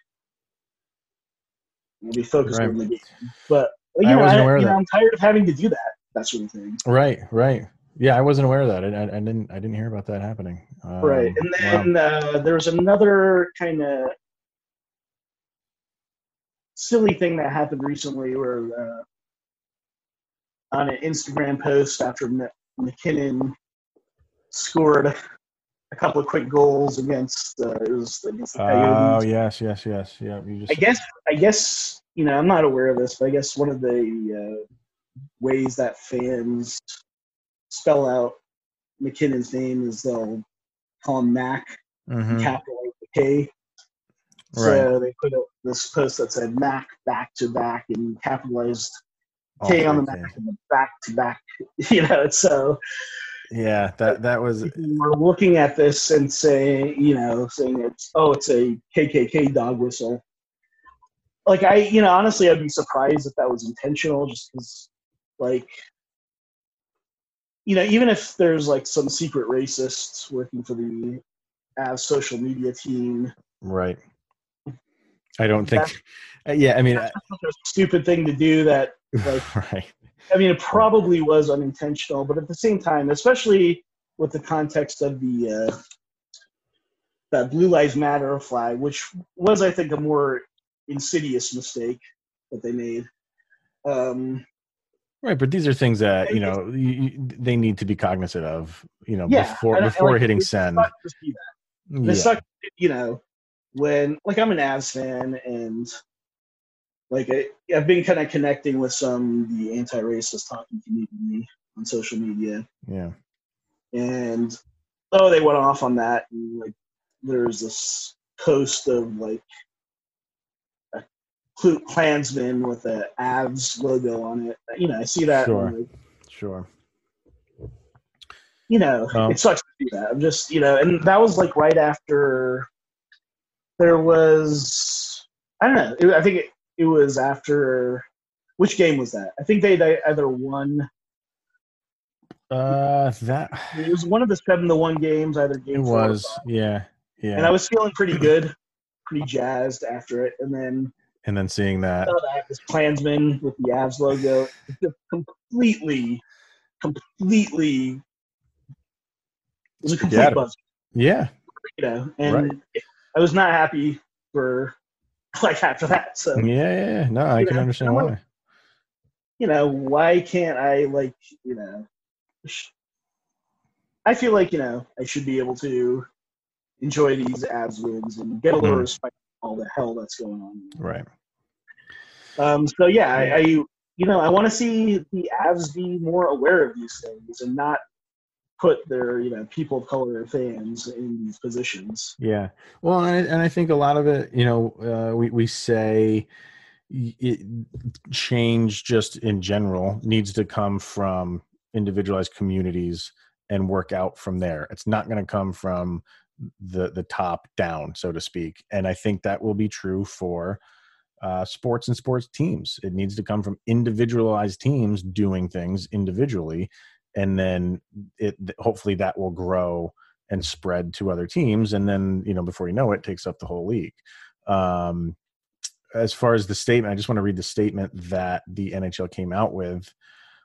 I'll be focused Right. on the game. But, you I know, I, you know. I'm tired of having to do that, that sort of thing. Right. Right. Yeah, I wasn't aware of that. I, I, I didn't. I didn't hear about that happening. Um, right and wow. then uh, there was another kind of silly thing that happened recently where uh, on an instagram post after M- mckinnon scored a couple of quick goals against uh, it was against the Oh yes, yes, yes. Yeah. You just. i guess i guess you know i'm not aware of this but i guess one of the uh, ways that fans spell out mckinnon's name is they'll call him mac Mhm. capitalize the K. So they put up this post that said Mac back to back and capitalized K on the. Mac and the back to back. You know, so Yeah, that that was. we're looking at this and saying, you know, saying it's oh, it's a KKK dog whistle. Like I, you know, honestly, I'd be surprised if that was intentional, just because, like, you know, even if there's like some secret racists working for the as social media team, Right. I don't think. uh, Yeah, I mean, uh, a stupid thing to do that like right. I mean, it probably was unintentional, but at the same time, especially with the context of the uh, that Blue Lives Matter flag, which was, I think, a more insidious mistake that they made. Um, Right, but these are things that you know you, they need to be cognizant of. You know, yeah, before and before like, hitting it send. sucks to see that. And It Yeah. sucks, you know, when like I'm an Avs fan and like I, I've been kind of connecting with some the anti-racist talking community on social media, Yeah. and oh they went off on that and like there's this post of like Klu- klansman with a avs logo on it you know i see that Sure. like, Sure. you know Oh. it sucks to see that i'm just you know and that was like right after there was i don't know it, i think it, it was after which game was that i think they they either won Uh, that it was one of the seven to one games either game it was. Yeah. Yeah. and I was feeling pretty good, pretty jazzed after it. And then and then seeing that. that this Klansman with the Avs logo, completely, completely, it was a complete it. buzz, Yeah. you know. And Right. I was not happy for like after that. So Yeah. Yeah. yeah. No, I can know, understand why. you know, why can't I like you know? I feel like you know I should be able to enjoy these Avs wins and get a little Mhm. respect for all the hell that's going on. Right. Um, so yeah, I, I you know I want to see the Avs be more aware of these things and not put their you know people of color fans in these positions. Yeah. Well, and I, and I think a lot of it, you know, uh, we we say it, change just in general needs to come from individualized communities and work out from there. It's not going to come from the the top down, so to speak. And I think that will be true for uh, sports and sports teams. It needs to come from individualized teams doing things individually and then it hopefully that will grow and spread to other teams, and then you know before you know it, takes up the whole league. Um, as far as the statement, I just want to read the statement that the NHL came out with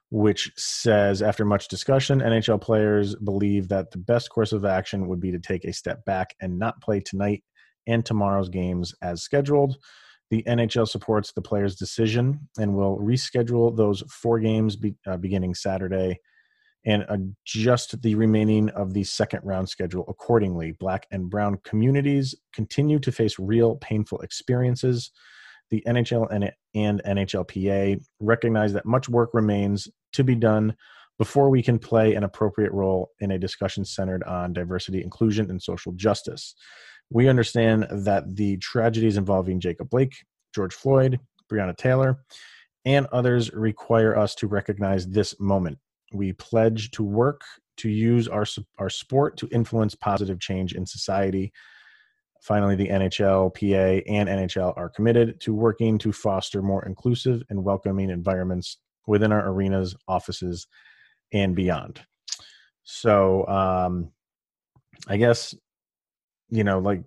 which says after much discussion, NHL players believe that the best course of action would be to take a step back and not play tonight and tomorrow's games as scheduled. The NHL supports the players' decision and will reschedule those four games be, uh, beginning Saturday and adjust the remaining of the second round schedule accordingly. Black and brown communities continue to face real painful experiences the NHL and, and NHLPA recognize that much work remains to be done before we can play an appropriate role in a discussion centered on diversity, inclusion, and social justice. We understand that the tragedies involving Jacob Blake, George Floyd, Breonna Taylor, and others require us to recognize this moment. We pledge to work to use our, our sport to influence positive change in society Finally, the NHL, PA, and NHL are committed to working to foster more inclusive and welcoming environments within our arenas, offices, and beyond. So, um, I guess you know, like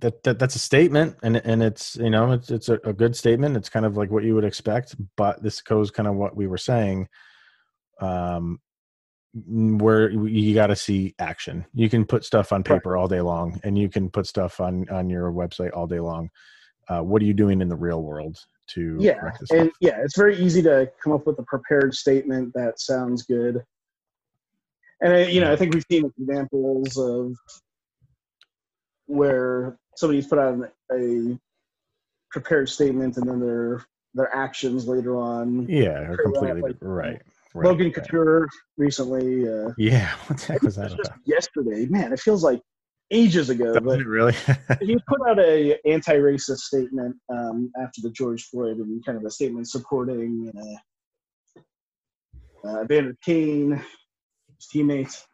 that, that that's a statement, and and it's you know it's it's a, a good statement. It's kind of like what you would expect, but this goes kind of what we were saying. Um, where you got to see action. You can put stuff on paper right. all day long, and you can put stuff on on your website all day long. Uh, what are you doing in the real world to? Yeah, and yeah, it's very easy to come up with a prepared statement that sounds good. And I, you know, I think we've seen examples of where somebody's put out a prepared statement and then their their actions later on. Yeah, are completely like, right. Right, Logan Couture recently. Uh, yeah, what the heck was that about? Yesterday, man, it feels like ages ago. But really? he put out a anti-racist statement um, after the George Floyd and kind of a statement supporting uh, uh, Vander Kane, his teammates.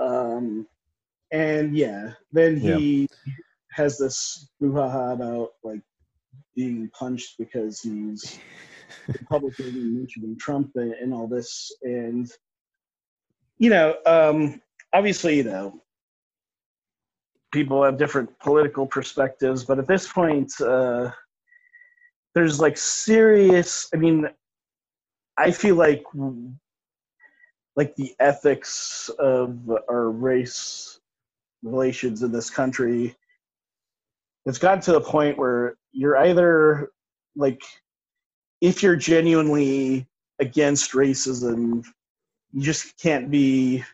Um, and yeah, then he yeah. has this brouhaha about like being punched because he's Republican mentioning Trump and, and, all this, and you know, um, obviously, you know, people have different political perspectives, but at this point, uh, there's like serious. I mean, I feel like like the ethics of our race relations in this country it's gotten to the point where you're either like if you're genuinely against racism, you just can't be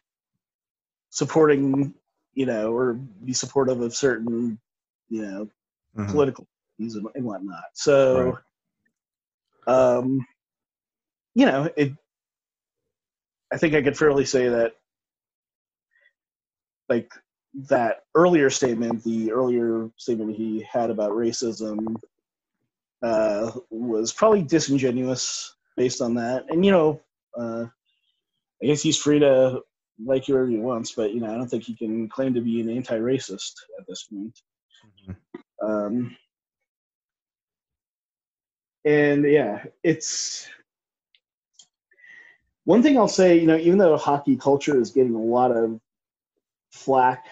supporting, you know, or be supportive of certain, you know, mm-hmm. political views and, and, whatnot. So, right. um, you know, it. I think I could fairly say that, like that earlier statement, the earlier statement he had about racism uh, was probably disingenuous based on that. And you know, uh, I guess he's free to like whoever he wants, but you know, I don't think he can claim to be an anti-racist at this point. Mm-hmm. Um, and yeah, it's one thing I'll say. You know, even though hockey culture is getting a lot of flack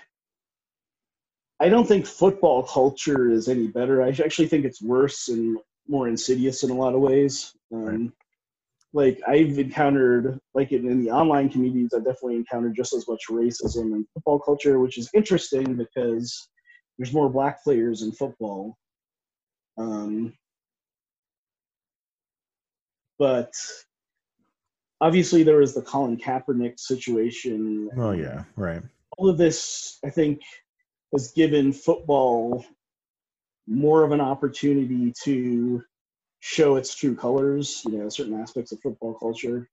I don't think football culture is any better. I actually think it's worse and more insidious in a lot of ways. Um, right. Like I've encountered, like in, in, the online communities, I've definitely encountered just as much racism in football culture, which is interesting because there's more black players in football. Um, but obviously, there was the Colin Kaepernick situation. Oh yeah, right. All of this, I think, has given football more of an opportunity to show its true colors, you know, certain aspects of football culture.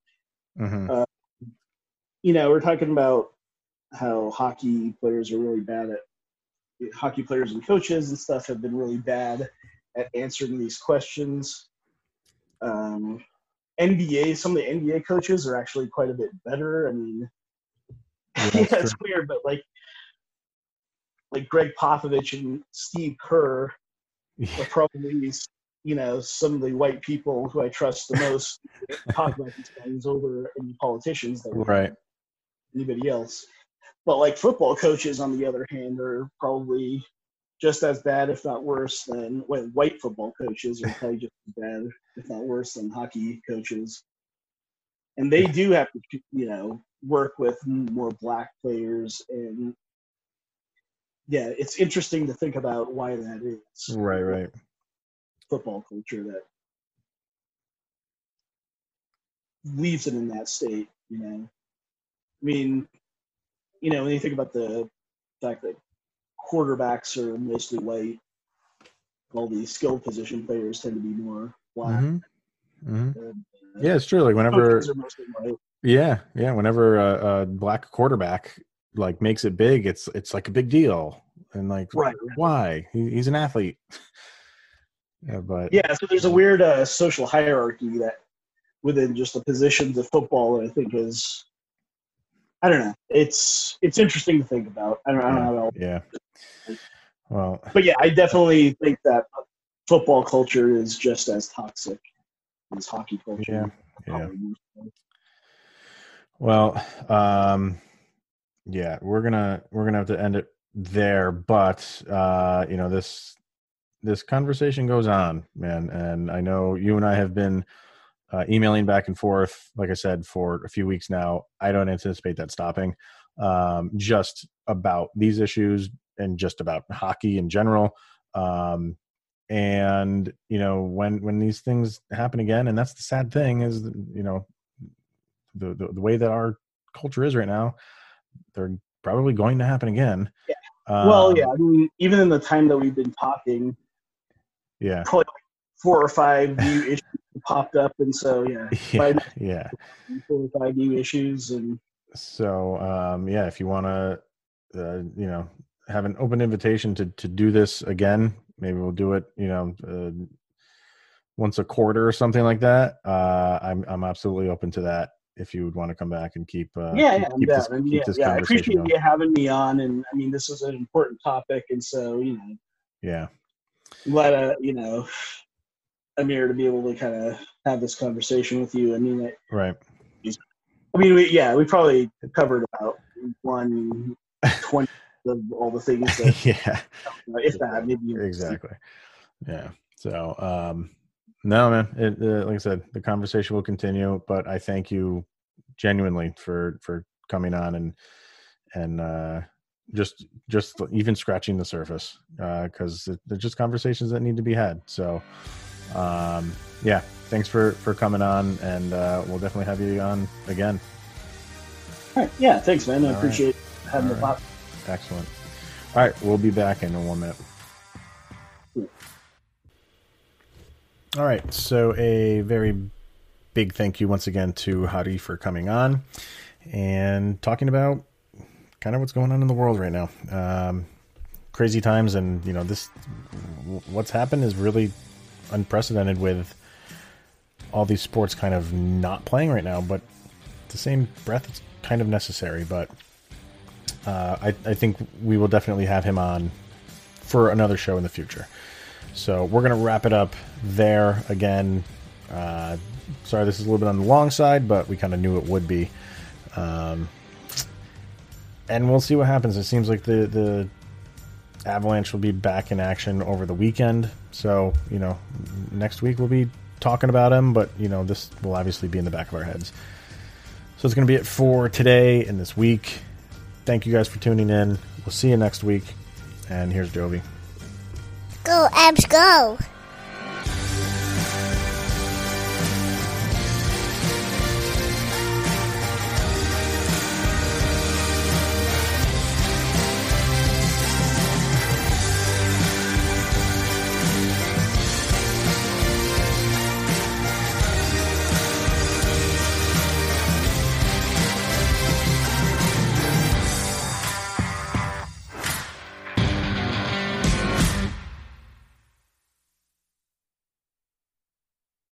Mm-hmm. Uh, you know, we're talking about how hockey players are really bad at hockey players and coaches and stuff have been really bad at answering these questions. Um, NBA, some of the NBA coaches are actually quite a bit better. I mean, yeah, yeah it's weird, but like like Gregg Popovich and Steve Kerr yeah. are probably you know some of the white people who I trust the most talk about these things over any politicians that right anybody else. But like football coaches, on the other hand, are probably just as bad, if not worse, than well, white football coaches are probably just as bad, if not worse, than hockey coaches. And they do have to, you know, work with more black players, and yeah, it's interesting to think about why that is. right right Football culture that leaves it in that state, you know. I mean, you know, when you think about the fact that quarterbacks are mostly white, all the skilled position players tend to be more black. hmm hmm and, uh, yeah it's true like whenever coaches are mostly white. Yeah, yeah. Whenever a, a black quarterback like makes it big, it's it's like a big deal, and like Right, right. why? He, he's an athlete. yeah, but Yeah, so there's a weird uh, social hierarchy that within just the positions of football that I think is, I don't know. It's it's interesting to think about. I don't, I don't know. How yeah. Well, But yeah, I definitely think that football culture is just as toxic as hockey culture. yeah, yeah. Probably more so. Well, um, yeah, we're gonna we're gonna have to end it there, but uh, you know this this conversation goes on, man, and I know you and I have been uh, emailing back and forth, like I said, for a few weeks now. I don't anticipate that stopping. Um, just about these issues and just about hockey in general. Um, and you know when when these things happen again, and that's the sad thing is you know the, the the way that our culture is right now, they're probably going to happen again. Yeah. well, Um, yeah. I mean, even in the time that we've been talking, yeah, probably four or five new issues popped up, and so yeah, yeah, By- yeah. four or five new issues, and So um, yeah, if you want to, uh, you know, have an open invitation to to do this again, maybe we'll do it. You know. Uh, once a quarter or something like that uh i'm i'm absolutely open to that if you would want to come back and keep uh yeah, yeah, keep this, keep yeah, yeah. I appreciate going. you having me on, and I mean, this is an important topic, and so you know, yeah I'm glad uh, you know, I'm to be able to kind of have this conversation with you. I mean, I, right. I mean, we, yeah, we probably covered about one twenty of all the things that, yeah. if that, maybe exactly. Yeah. So um no man it, uh, like i said the conversation will continue but i thank you genuinely for for coming on and and uh just just even scratching the surface uh because they're just conversations that need to be had so um yeah thanks for for coming on and uh we'll definitely have you on again All right, yeah, thanks, man. I All right. appreciate having All the right. pop. excellent all right we'll be back in one minute all right so a very big thank you once again to Hari for coming on and talking about kind of what's going on in the world right now um, crazy times and you know this what's happened is really unprecedented with all these sports kind of not playing right now but the same breath it's kind of necessary but uh, I, I think we will definitely have him on for another show in the future. So we're to wrap it up there again. Uh, sorry, this is a little bit on the long side, but we kind of knew it would be. Um, and we'll see what happens. It seems like the, the Avalanche will be back in action over the weekend. So, you know, next week we'll be talking about him, but, you know, this will obviously be in the back of our heads. So it's going to be it for today and this week. Thank you guys for tuning in. We'll see you next week. And here's Jovi. Go, Avs, go.